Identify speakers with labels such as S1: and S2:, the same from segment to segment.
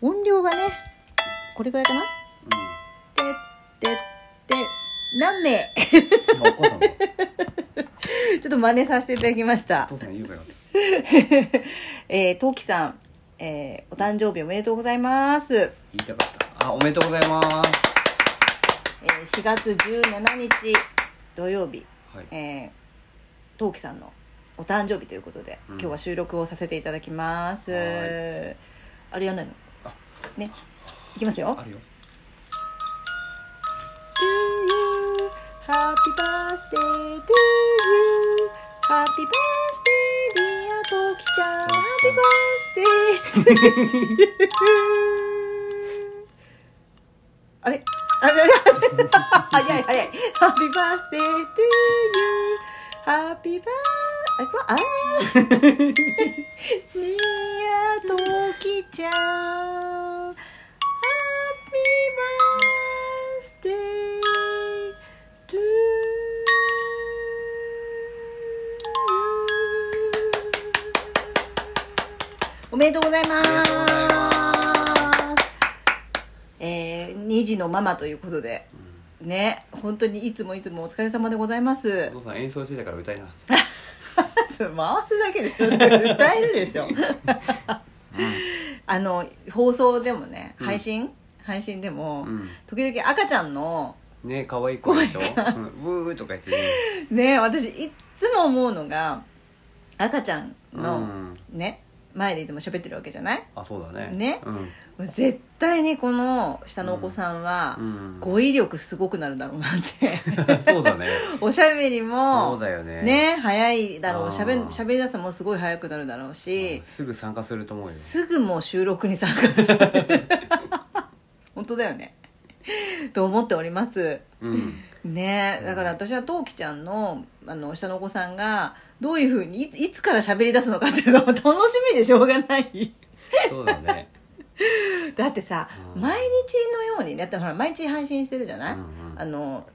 S1: 音量がねこれぐらいかな？てってって何名？
S2: うんあお母さんが
S1: ちょっと真似させていただきました。
S2: お父さん言うかよ
S1: えー、トウキさん、えー、お誕生日おめでとうございます、え
S2: 言いたかった。あおめでとうございます。
S1: ー、4月17日土曜日、
S2: はい。
S1: えー、トウキさんのお誕生日ということで、
S2: うん。
S1: 今日は収録をさせていただきます。
S2: は
S1: あれやんないの？
S2: あ
S1: ねいきますよ
S2: あるよ
S1: To you Happy birthday to you Happy birthday dear トウキちゃん Happy birthday to you あれあれ早い早い Happy birthday to you Happy birthday あー dear トウキちゃんおめでとうございます
S2: おめでとうございます。
S1: えー、2児のママということで。ね本当にいつもいつもお疲れ様でございます。
S2: お父さん演奏してたから歌いな
S1: それ 回すだけでしょ歌えるでしょ。あの放送でもね
S2: うん。
S1: 配信、配信でも、
S2: うん。
S1: 時々赤ちゃんの
S2: ね可愛い子でしょ？うん。ブーとか言ってね。
S1: ね私いっつも思うのが赤ちゃんの、
S2: うん。
S1: ね前でいつも喋ってるわけじゃない？
S2: あそうだね。
S1: ね。
S2: うん。
S1: もう絶対にこの下のお子さんは、
S2: うん。
S1: 語彙力すごくなるだろうなって。
S2: そうだね。
S1: おしゃべりも
S2: そうだよね。
S1: ね早いだろう。しゃべしゃべり出すのもすごい早くなるだろうし、
S2: すぐ参加すると思うよ。
S1: すぐもう収録に参加する。本 当だよね。と思っております。
S2: うん。
S1: ねだから私はトウキちゃんのあの下のお子さんがどういうふうにいいつから喋り出すのかっていうのが 楽しみでしょうがない。
S2: そうだね。
S1: だってさ、
S2: うん。
S1: 毎日のようにねだってほら毎日配信してるじゃない、
S2: うんうん。
S1: あの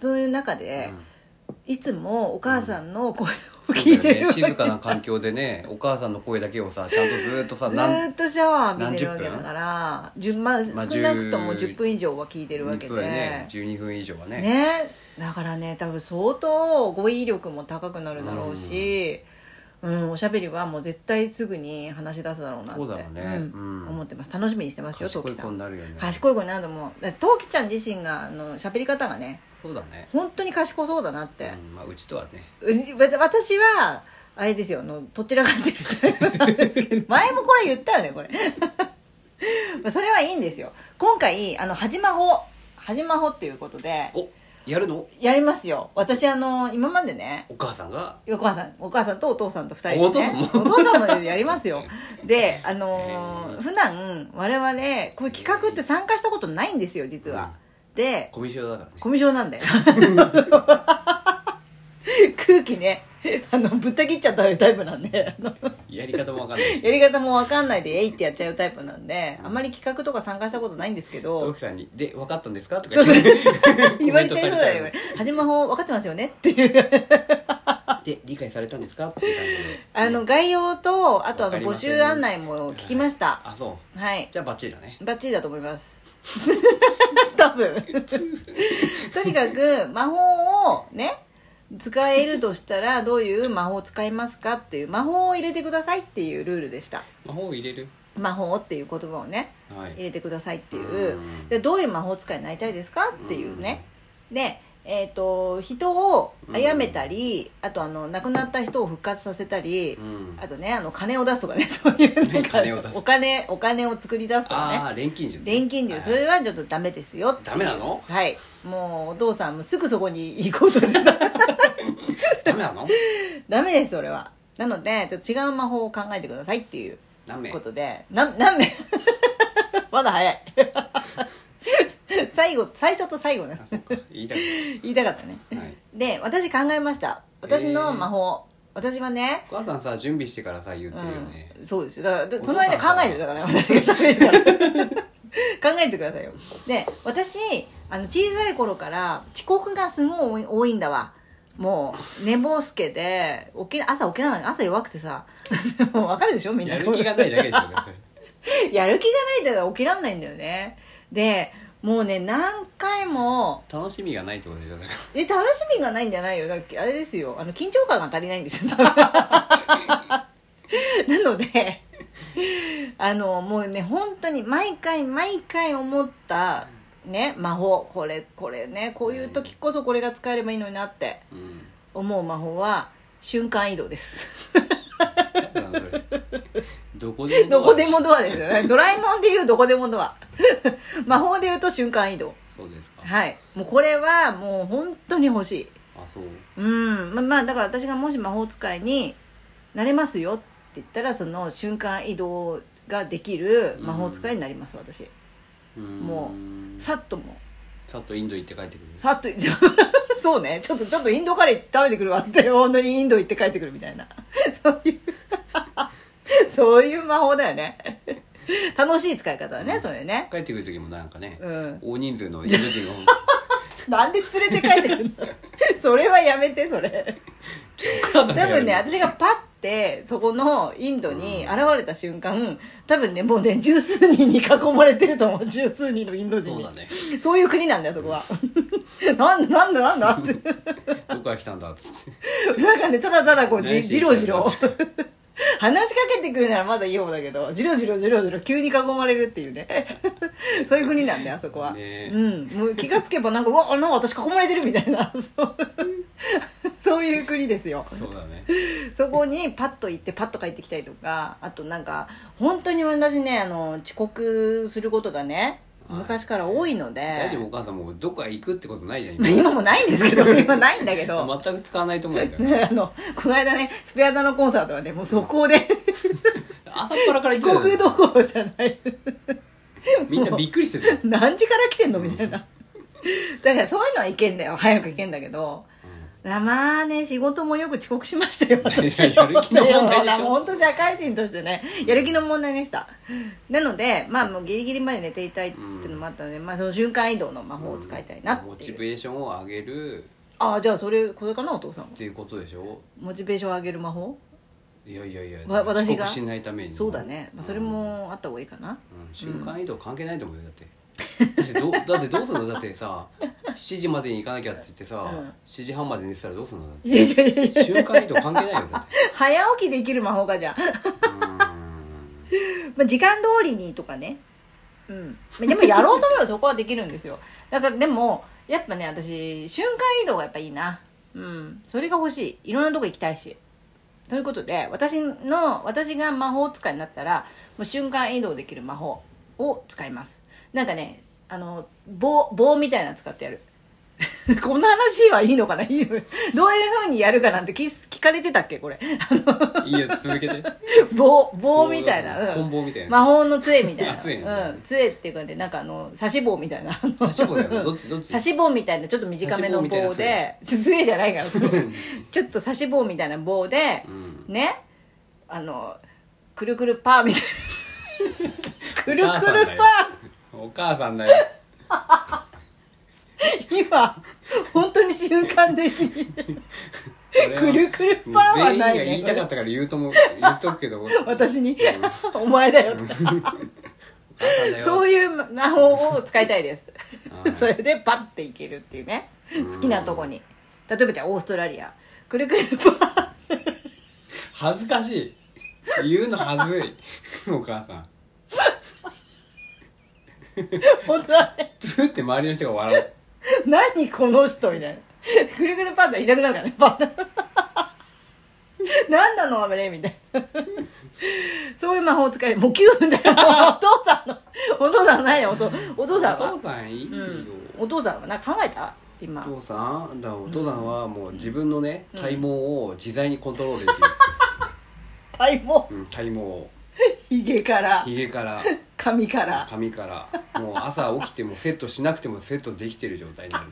S1: そういう中で
S2: う、ん。
S1: いつもお母さんの声を聞いてる
S2: ね。静かな環境でねお母さんの声だけをさちゃんとずーっとさ
S1: ずっとシャワー浴びてるわけだから10まあ、
S2: まあ
S1: 少なくとも
S2: 10
S1: 10分以上は聞いてるわけで、
S2: そうだよね。12分以上はね。
S1: ね。だからね多分相当語彙力も高くなるだろうし、うんおしゃべりはもう絶対すぐに話し出すだろうなって
S2: そうだろうね。
S1: ん。
S2: うん。
S1: 思ってます。楽しみにしてますよト
S2: 賢い子
S1: ウキさん。
S2: になるよね。
S1: 賢い子になると思うトウキちゃん自身があの喋り方がね
S2: そうだね。
S1: 本当に賢そうだなって、
S2: うんまあうちとはね。
S1: うちわ私はあれですよあのどちらかっていうタイプなんですけど 前もこれ言ったよねこれ。まあそれはいいんですよ。今回あのはじまほ。はじまほっていうことで
S2: おやるの？
S1: やりますよ。私あの今までね
S2: お母さんが？
S1: お母さんお母さんとお父さんと二人で、ね、
S2: お父さんも？
S1: お父さんもやりますよ。であの普段我々こういう企画って参加したことないんですよ実は、で
S2: コミュ障だからね。
S1: コミュ障なんだよ 空気ね あのぶった切っちゃったタイプなんであの
S2: やり方もわかんないし。
S1: やり方も分かんないでえいってやっちゃうタイプなんで、あまり企画とか参加したことないんですけど
S2: トさんに「で分かったんですか?」とか言って
S1: 言われてる
S2: コメントされちゃう。
S1: ぐらい言われ「はじまほ分かってますよね」っていう。
S2: で理解されたんですか？っていう感じで。
S1: あの概要とあとあの募集案内も聞きました。
S2: あそう。
S1: はい。
S2: じゃあバッチリだね。
S1: バッチリだと思います。多分。とにかく魔法をね使えるとしたらどういう魔法を使いますかっていう魔法を入れてくださいっていうルールでした。
S2: 魔法を入れる？
S1: 魔法っていう言葉をね
S2: はい。
S1: 入れてくださいっていう。
S2: うん。
S1: でどういう魔法使いになりたいですかっていうね。でえっ、と人を殺めたりあとあの亡くなった人を復活させたり
S2: うん。
S1: あとねあの金を出すとかね そういうなんか
S2: 金を出す。
S1: お金お金を作り出すとかね。
S2: ああ錬金術。
S1: 錬金術。それはちょっとダメですよ
S2: ダメなの？
S1: はい。もうお父さんもすぐそこに行こうとしてた。
S2: ダメなの？
S1: ダメですそれは。なのでちょっと違う魔法を考えてくださいっていうことで。な何名まだ早い最後最初と最後ね。
S2: あそうか。言いたく
S1: 言いたかったね。
S2: はい。
S1: で私考えました。私の魔法、私はね
S2: お母さんさ準備してからさ言ってるよね。
S1: うん、そうですよ。だからその間考えてたからね私が喋るから考えてくださいよ。で私あの小さい頃から遅刻がすごい多いんだわ。もう寝坊すけで起き朝起きらない。朝弱くてさ。もう分かるでしょ？みんな。
S2: やる気がないだけでしょ
S1: やる気がないから起きらんないんだよね。でもうね何回も
S2: 楽しみがないってことでしょだか
S1: え楽しみがないんじゃないよ。だあれですよ。あの緊張感が足りないんですよ。なのであのもうね本当に毎回毎回思ったね魔法。これこれねこういう時こそこれが使えればいいのになって。思う魔法は瞬間移動です
S2: どこでも
S1: どこでもドアですよね。ドラえもんでいうどこでもドア。魔法でいうと瞬間移動。
S2: そうですか。
S1: はい。もうこれはもう本当に欲しい。
S2: あそう。
S1: うん。ままあだから私がもし魔法使いになれますよって言ったらその瞬間移動ができる魔法使いになります私。
S2: うーん。
S1: もさっとも
S2: さっとインド行って帰ってくる。
S1: さっと そうね。ちょっとちょっとインドカレー食べてくるわって。本当にインド行って帰ってくるみたいな。そういう そういう魔法だよね。楽しい使い方だねそれね。
S2: 帰ってくる時もなんかね、
S1: うん。
S2: 大人数のインド人が
S1: なんで連れて帰ってくるの？それはやめてそれ。多
S2: 多
S1: 分ね私がパッてそこのインドに現れた瞬間多分ねもうね十数人に囲まれてると思う。十数人のインド人に。
S2: そうだね。
S1: そういう国なんだよそこは。なんだなんだなんだって。
S2: どこから来たんだっつって。
S1: なんかねただただこうじ
S2: ね
S1: じろじろ話しかけてくるならまだいい方だけどじろじろじろじろ急に囲まれるっていうね。そういう国なんだよあそこは、
S2: ね。
S1: うん。もう気がつけばなんかうわなんか私囲まれてるみたいな。そう。そういう国ですよ。
S2: そうだね。
S1: そこにパッと行ってパッと帰ってきたりとかあとなんか本当に私ねあの遅刻することがね
S2: はい
S1: 昔から多いので、
S2: 大丈夫お母さんもうどこか行くってことないじゃん
S1: まあ今もないんですけど今。ないんだけど。
S2: 全く使わないと思うんだよ
S1: ね、あのこの間ねスペアダのコンサートはねもうそこで。
S2: 朝っぱらから
S1: 遅
S2: 行く
S1: 刻どころじゃない。
S2: みんなびっくりしてるよ、
S1: 何時から来てんのみたいな。だからそういうのはいけんだよ。早く行けんだけどまあね仕事もよく遅刻しましたよ私
S2: やる気の問題でしょ。
S1: 本当社会人としてねやる気の問題でした。なのでまあもうギリギリまで寝ていたいっていうのもあったので、まあその瞬間移動の魔法を使いたいな
S2: モチ
S1: っていう、
S2: ベーションを上げる。
S1: ああじゃあそれこれかなお父さんは？
S2: っていうことでしょ。
S1: モチベーションを上げる魔法？
S2: いやいやいや
S1: わ私が？
S2: 遅刻しないために
S1: そうだね、まあ、それもあった方がいいかな、
S2: うん。瞬間移動関係ないと思うよだって。だってどだってどうすんの？だってさ7時までに行かなきゃって言ってさ、
S1: うん。
S2: 7時半まで寝てたらどうすんのだって。
S1: いやいやいやいや。
S2: 瞬間移動関係ないよ。だって
S1: 早起きできる魔法かじゃあ、
S2: うーん。
S1: まあ、時間通りにとかね。うん。でもやろうと思えばそこはできるんですよ。だからでもやっぱね私瞬間移動がやっぱいいな。うん。それが欲しい。いろんなとこ行きたいし。ということで私の私が魔法使いになったらもう瞬間移動できる魔法を使います。なんかねあの棒棒みたいなの使ってやる。こんな話はいいのかな？いいのどういうふうにやるかなんて聞聞かれてたっけ？これ。
S2: いいよ続けて。
S1: 棒棒みたいな、うん。
S2: 棍棒みたいな。
S1: 魔法の杖みたいな。
S2: あ杖ね。
S1: うん、杖っていうかねなんかあの刺し棒みたいな。
S2: 刺し棒だよね。どっちどっち？
S1: 刺し棒みたいなちょっと短めの
S2: 棒
S1: で杖じゃないからちょっと刺し棒みたいな棒で
S2: う、ん。
S1: ねあのくるくるパーみたいな。くるくるパ
S2: お母さんだよ。
S1: ー 今本当に瞬間的に。くるくるパーはないね
S2: 全員が言いたかったから言うとも言っとくけど。
S1: 私にお前だよって。
S2: さんだよ。
S1: そういう魔法を使いたいです。
S2: はい
S1: それでパッていけるっていうね。好きなとこに。例えばじゃあオーストラリア。くるくるパ
S2: 恥ずかしい。言うの恥ずい。お母さん。
S1: ー 本当だね。
S2: プーって周りの人が笑う。
S1: 何この人みたいな。くるくるパッといなくなるからねパッと 何なのあれみたいな。そういう魔法を使いもう9分だよもうお父さんのお父さんないよ。お父お父さん
S2: お
S1: は
S2: 父さんいいけど、
S1: うん。お父さんは何か考えた？今。
S2: お父さん？だお父さんはもう自分のね体毛を自在にコントロールできる、
S1: 体毛。
S2: うん、体毛を。
S1: ひげから。
S2: ひげから
S1: 髪から。
S2: 髪から。もう朝起きてもセットしなくてもセットできてる状態になる、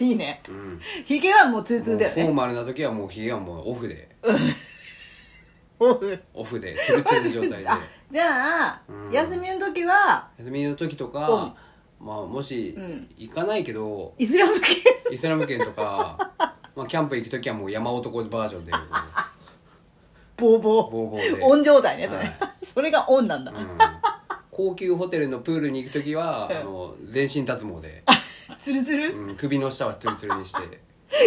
S1: いいね。
S2: うん、
S1: ひげはもうツーツ
S2: ー
S1: ーだよね。
S2: マルな時はもうひげはもうオフで。
S1: オフ。
S2: オフで。ツルツルの状態で。
S1: あじゃあ、
S2: うん。
S1: 休みの時は
S2: 休みの時とか、まあ、もし
S1: うん。
S2: 行かないけど、
S1: イスラム系
S2: イスラム圏とか、まあ、キャンプ行く時はもう山男バージョンで
S1: ボーボー。
S2: ボーボーで。
S1: オン状態ねそれ、
S2: はい。
S1: それがオンなんだ、
S2: うん。高級ホテルのプールに行く時は、
S1: うん
S2: あの全身脱毛で、
S1: ツルツル、
S2: うん、首の下はツルツルにして。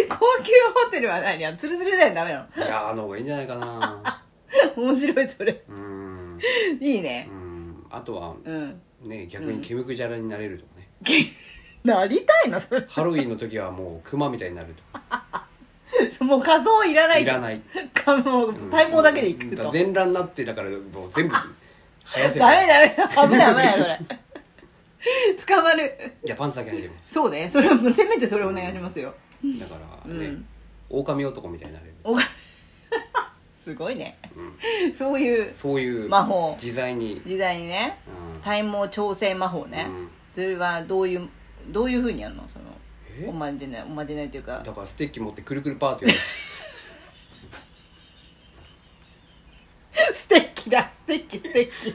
S1: 高級ホテルは何やツルツルだよダメなの。
S2: いやあの方がいいんじゃないかな。
S1: 面白いそれ。
S2: うん、
S1: いいね。
S2: うん、あとは
S1: うん。
S2: ね逆に毛むくじゃらになれるとかね、
S1: なりたいのそれ。
S2: ハロウィンの時はもうクマみたいになる
S1: もう仮装いらない。
S2: といらない。
S1: かもう体毛だけでいくと、
S2: うん。全裸になってだからもう全部生やせ
S1: ダメダメ。危ない危ないそれ。捕まる。
S2: じゃあパンツだけ履いてます。
S1: そうね。それはせめてそれお願いしますよ、
S2: だからね、
S1: うん。
S2: 狼男みたいになれる、
S1: おか すごいね。
S2: うん、
S1: そういう
S2: そういう
S1: 魔法。
S2: 自在に、
S1: 時代にね。
S2: うん。
S1: 体毛調整魔法ね、
S2: うん。
S1: それはどういうどういうふうにやるの？その
S2: え
S1: おまじないおまじないっていうか。
S2: だからステッキ持ってくるくるパーってやる
S1: ステッキだステッキステッキ。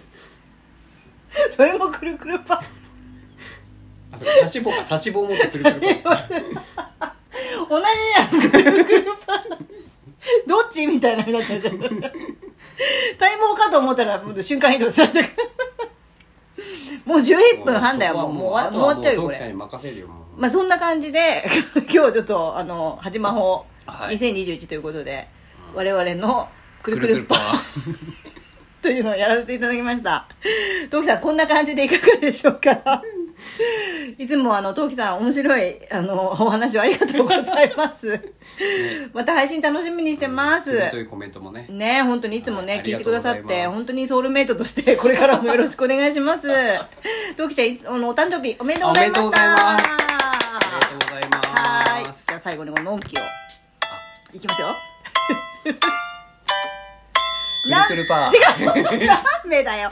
S1: それもくるくるパス
S2: あそうか差し棒か差し棒持ってくるくるパー
S1: 同じじゃんくるくるパスどっち？みたいなになっちゃう。じゃん体毛かと思ったらもう瞬間移動されたもう11分半だよもうもう終わもうちゃうよこれ。まあそんな感じで 今日ちょっとあのはじまほ
S2: はい。
S1: 2021ということで、我々のくるくるパー というのをやらせていただきました。トウキさん、こんな感じでいかがでしょうか？いつもあの、トウキさん、面白い、あの、お話をありがとうございます。また配信楽しみにしてます。
S2: というコメントもね
S1: ね本当にいつもね、
S2: はい
S1: 聞いてくださって、本当にソウルメイトとして、これからもよろしくお願いします。トウキちゃんいつ、あの、お誕生日おめでとうございました。
S2: おめでとうございますありがとうございます
S1: はーい。じゃあ最後にこののんきを。あ、いきますよ。
S2: くるくるパー
S1: なんでだよ。